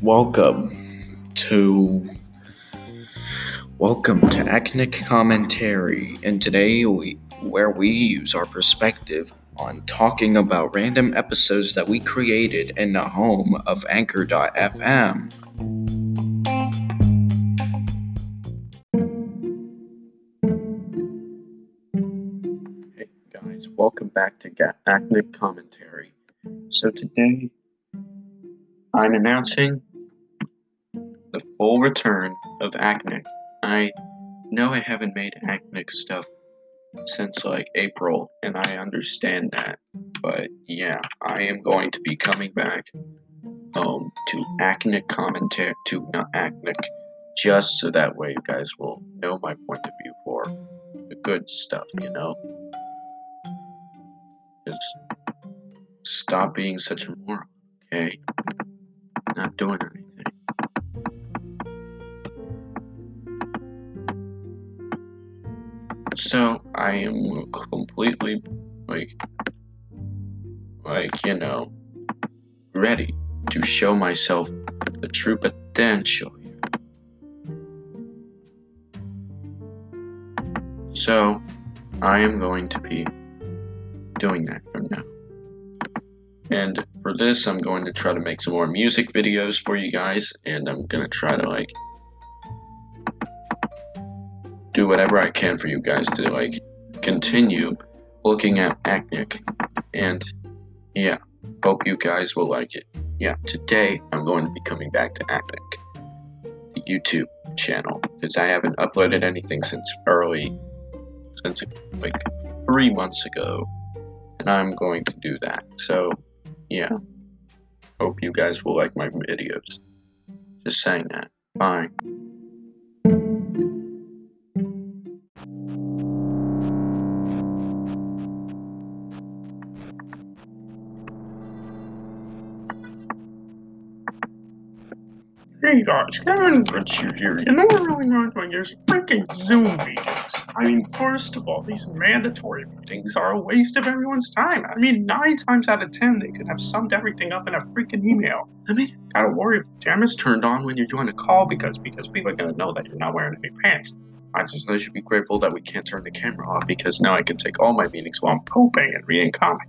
Welcome to Welcome to Acnic Commentary, and today we where we use our perspective on talking about random episodes that we created in the home of Anchor.fm. Hey guys, welcome back to Ga- Acnic Commentary. So today I'm announcing the full return of Acnic. I know I haven't made Acnic stuff since like April, and I understand that. But yeah, I am going to be coming back um to Acnic commentary to not Acnic, just so that way you guys will know my point of view for the good stuff, you know. Just stop being such a moron, okay? Not doing anything. So I am completely like like you know ready to show myself the true potential. So I am going to be doing that from now. And for this I'm going to try to make some more music videos for you guys and I'm gonna try to like do whatever I can for you guys to like continue looking at Acnic. And yeah, hope you guys will like it. Yeah, today I'm going to be coming back to Acnic, the YouTube channel, because I haven't uploaded anything since early, since like three months ago, and I'm going to do that. So yeah, hope you guys will like my videos. Just saying that. Bye. Hey guys, Kevin Richard here. You know what really annoys me is freaking Zoom meetings. I mean, first of all, these mandatory meetings are a waste of everyone's time. I mean, nine times out of ten, they could have summed everything up in a freaking email. I mean, gotta worry if the camera's turned on when you join a call because because people are gonna know that you're not wearing any pants. I just I should be grateful that we can't turn the camera off because now I can take all my meetings while I'm pooping and reading comics.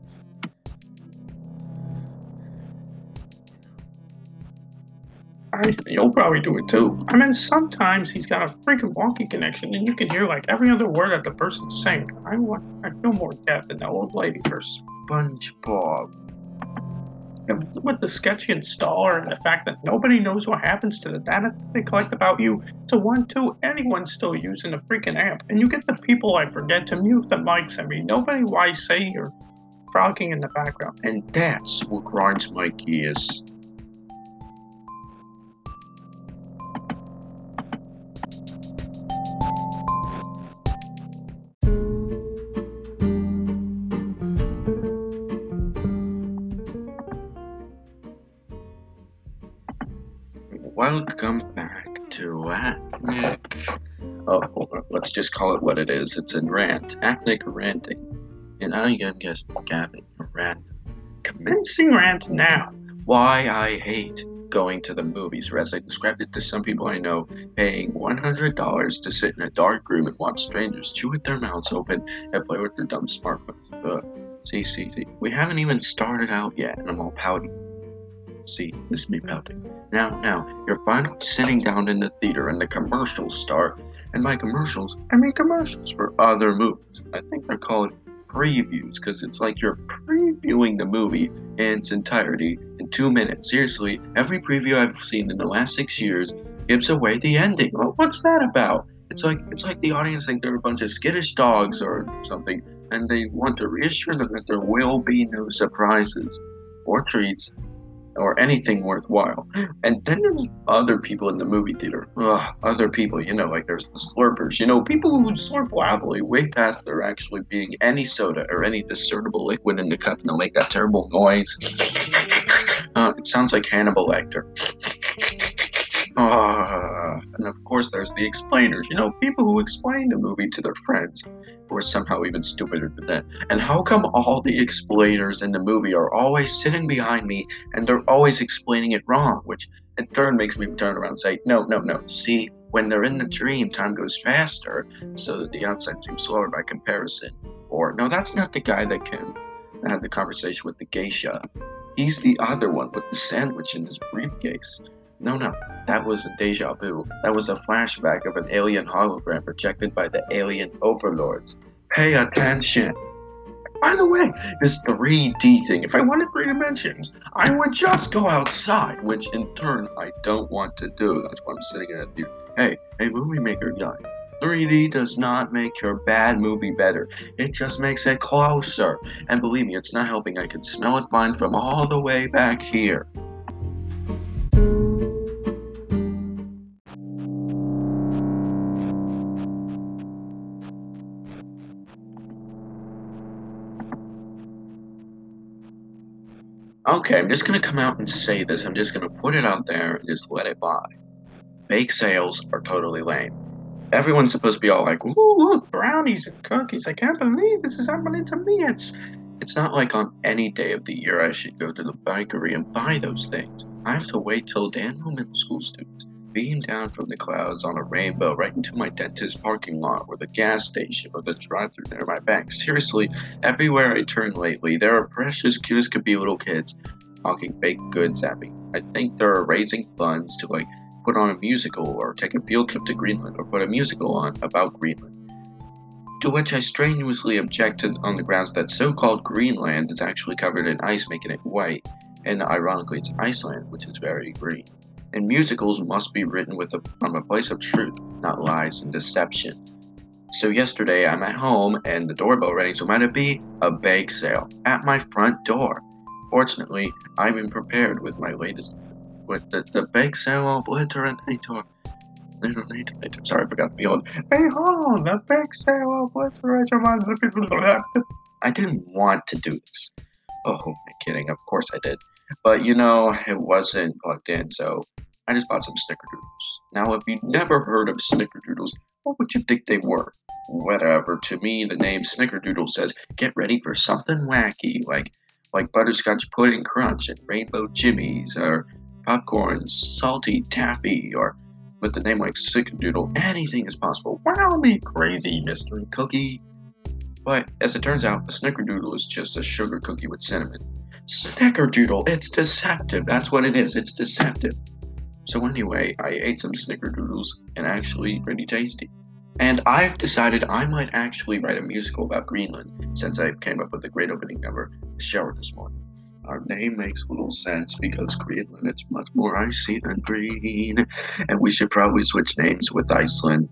I, you'll probably do it too. I mean, sometimes he's got a freaking wonky connection, and you can hear like every other word that the person's saying. I want, I feel more deaf than the old lady for SpongeBob. With the sketchy installer and the fact that nobody knows what happens to the data they collect about you, to one, two, anyone's still using the freaking app. And you get the people I forget to mute the mics. I mean, nobody why say you're frogging in the background. And that's what grinds my gears. Welcome back to Acnic. Oh. Let's just call it what it is. It's a rant. Acnic ranting. And I am just Gavin rant. Commencing rant now. Why I hate going to the movies, or as I described it to some people I know, paying $100 to sit in a dark room and watch strangers chew with their mouths open and play with their dumb smartphones. Ugh. See, see, see. We haven't even started out yet, and I'm all pouty. See, this is me pouting. Now, now, you're finally sitting down in the theater and the commercials start. And by commercials, I mean commercials for other movies. I think they're called previews because it's like you're previewing the movie in its entirety in two minutes. Seriously, every preview I've seen in the last six years gives away the ending. Well, what's that about? It's like it's like the audience think they're a bunch of skittish dogs or something, and they want to reassure them that there will be no surprises or treats or anything worthwhile. And then there's other people in the movie theater. Ugh, other people, you know, like there's the slurpers. You know, people who slurp loudly way past there actually being any soda or any discernible liquid in the cup and they'll make that terrible noise. Uh, it sounds like Hannibal Lecter. Ah. And of course, there's the explainers. You know, people who explain the movie to their friends, who are somehow even stupider than that. And how come all the explainers in the movie are always sitting behind me and they're always explaining it wrong? Which in turn makes me turn around and say, no, no, no. See, when they're in the dream, time goes faster, so that the outside seems slower by comparison. Or, no, that's not the guy that can had the conversation with the geisha. He's the other one with the sandwich in his briefcase. No, no, that was a deja vu. That was a flashback of an alien hologram projected by the alien overlords. Pay attention. By the way, this 3D thing, if I wanted three dimensions, I would just go outside, which in turn I don't want to do. That's why I'm sitting in a theater. Hey, hey, movie maker guy, 3D does not make your bad movie better. It just makes it closer. And believe me, it's not helping. I can smell it fine from all the way back here. Okay, I'm just gonna come out and say this. I'm just gonna put it out there and just let it by. Bake sales are totally lame everyone's supposed to be all like, "Ooh, look, brownies and cookies! I can't believe this is happening to me." It's it's not like on any day of the year I should go to the bakery and buy those things. I have to wait till Danville Middle School students beam down from the clouds on a rainbow right into my dentist parking lot or the gas station or the drive-through near my bank. Seriously, everywhere I turn lately, there are precious, cute as could be little kids hawking baked goods at me. I think they're raising funds to like put on a musical or take a field trip to Greenland or put a musical on about Greenland. To which I strenuously objected on the grounds that so called Greenland is actually covered in ice, making it white, and ironically, it's Iceland, which is very green. And musicals must be written with a, from a place of truth, not lies and deception. So yesterday I'm at home and the doorbell rang, so might it be a bake sale at my front door? Fortunately, I'm been prepared with my latest with the, the big sale obliterator. Sorry, I forgot on. Hey ho, the big sale obliterator. I didn't want to do this. Oh, I'm kidding. Of course I did. But you know, it wasn't plugged in, so I just bought some snickerdoodles. Now, if you've never heard of snickerdoodles, what would you think they were? Whatever. To me, the name snickerdoodle says, get ready for something wacky, like like butterscotch pudding crunch and rainbow jimmies, or popcorn, salty taffy, or with the name like Snickerdoodle, anything is possible. Wow, me crazy mystery cookie. But as it turns out, a Snickerdoodle is just a sugar cookie with cinnamon. Snickerdoodle, it's deceptive. That's what it is. It's deceptive. So anyway, I ate some Snickerdoodles and actually pretty tasty. And I've decided I might actually write a musical about Greenland since I came up with a great opening number, Shower this morning. Our name makes little sense because Greenland is much more icy than green, and we should probably switch names with Iceland,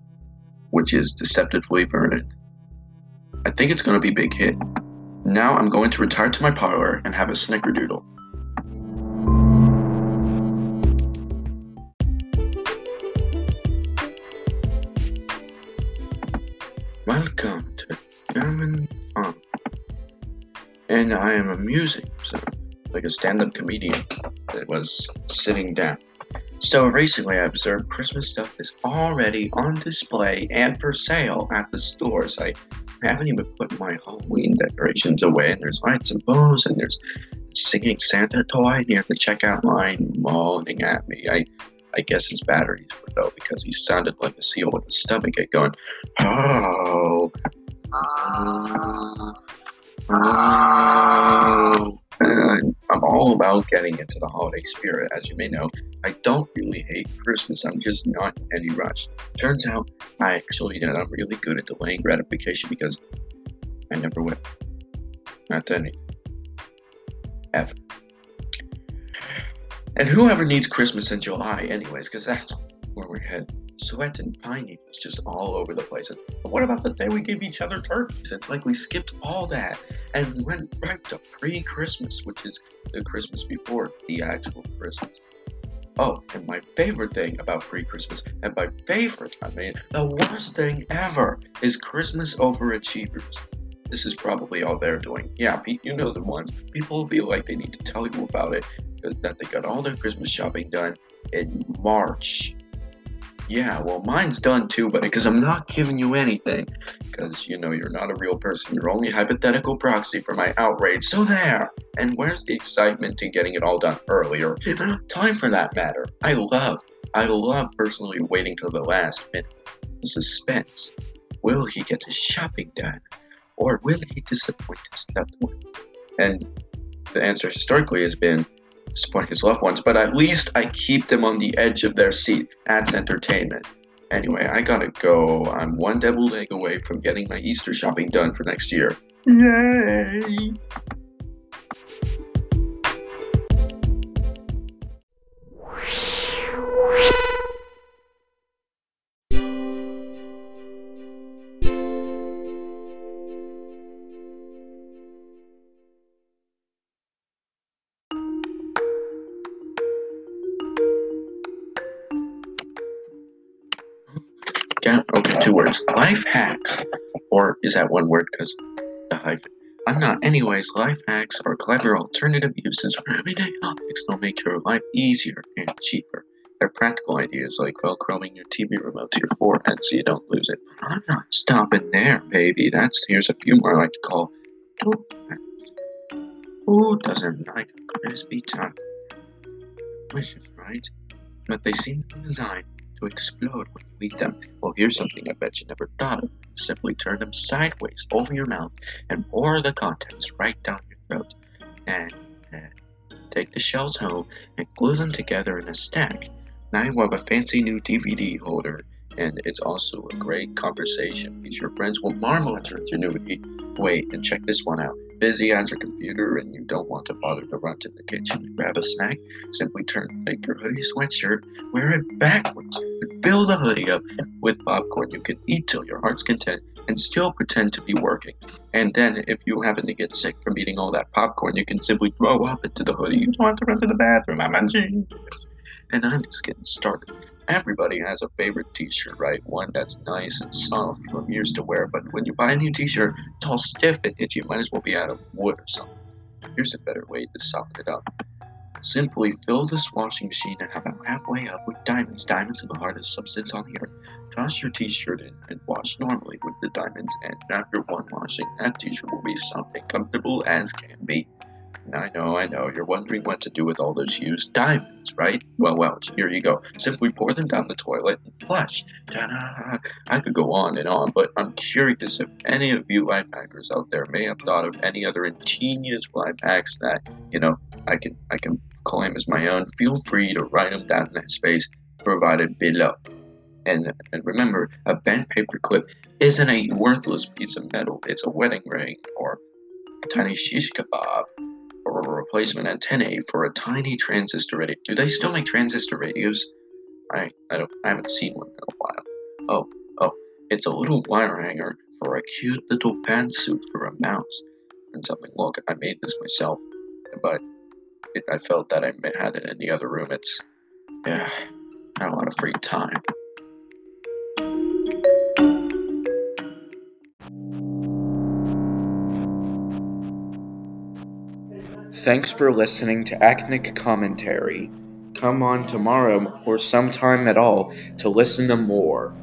which is deceptively verdant. I think it's going to be big hit. Now I'm going to retire to my parlor and have a snickerdoodle. And I am amusing myself like a stand-up comedian that was sitting down. So recently I observed Christmas stuff is already on display and for sale at the stores. I haven't even put my Halloween decorations away, and there's lights and bows, and there's singing Santa toy near the checkout line moaning at me. I I guess his batteries were low because he sounded like a seal with a stomach ache going, oh, oh, oh. And I'm all about getting into the holiday spirit, as you may know. I don't really hate Christmas, I'm just not in any rush. Turns out I actually know I'm really good at delaying gratification because I never went. Not to any. Ever. And whoever needs Christmas in July, anyways, because that's where we're headed sweat and pine needles just all over the place. But what about the day we gave each other turkeys? It's like we skipped all that and went right to pre Christmas, which is the Christmas before the actual Christmas. Oh, and my favorite thing about pre Christmas, and my favorite, I mean, the worst thing ever, is Christmas overachievers. This is probably all they're doing. Yeah, you know the ones. People feel like they need to tell you about it, that they got all their Christmas shopping done in March Yeah, well, mine's done too, buddy, because I'm not giving you anything. Because, you know, you're not a real person. You're only hypothetical proxy for my outrage. So there! And where's the excitement in getting it all done earlier? Time for that matter. I love, I love personally waiting till the last minute. Suspense. Will he get his shopping done? Or will he disappoint his loved ones? And the answer historically has been disappoint his loved ones, but at least I keep them on the edge of their seat. That's entertainment. Anyway, I gotta go. I'm one deviled egg away from getting my Easter shopping done for next year. Yay! Two words. Life hacks. Or is that one word because the hyphen? I'm not. Anyways, life hacks are clever alternative uses for everyday objects that'll make your life easier and cheaper. They're practical ideas like velcroing your TV remote to your forehead so you don't lose it. I'm not stopping there, baby. That's here's a few more I like to call. Who doesn't like a crispy taco? Delicious, right? But they seem to be designed to explode when you eat them. Well, here's something I bet you never thought of. Simply turn them sideways over your mouth and pour the contents right down your throat. And, and take the shells home and glue them together in a stack. Now you have a fancy new DVD holder, and it's also a great conversation because your friends will marvel at your ingenuity. Wait and check this one out. Busy on your computer and you don't want to bother to run to the kitchen and grab a snack? Simply turn take your hoodie sweatshirt, wear it backwards, and fill the hoodie up with popcorn. You can eat till your heart's content and still pretend to be working. And then, if you happen to get sick from eating all that popcorn, you can simply throw up into the hoodie. You don't have to run to the bathroom. I'm a genius. And I'm just getting started. Everybody has a favorite t-shirt, right? One that's nice and soft from years to wear, but when you buy a new t-shirt, it's all stiff and itchy. It might as well be out of wood or something. Here's a better way to soften it up. Simply fill this washing machine and about halfway up with diamonds. Diamonds are the hardest substance on the earth. Toss your t-shirt in and wash normally with the diamonds, and after one washing, that t-shirt will be something comfortable as can be. I know, I know. You're wondering what to do with all those used diamonds, right? Well, well, here you go. Simply pour them down the toilet and flush. Ta-da! I could go on and on, but I'm curious if any of you life hackers out there may have thought of any other ingenious life hacks that, you know, I can I can claim as my own. Feel free to write them down in that space provided below. And, and remember, a bent paper clip isn't a worthless piece of metal. It's a wedding ring or a tiny shish kebab or replacement antennae for a tiny transistor radio. Do they still make transistor radios? I I don't I haven't seen one in a while. Oh oh, it's a little wire hanger for a cute little pantsuit for a mouse. And something. Look, I made this myself, but it, I felt that I had it in the other room. It's yeah, I had a lot of free time. Thanks for listening to Acnic Commentary. Come on tomorrow or sometime at all to listen to more.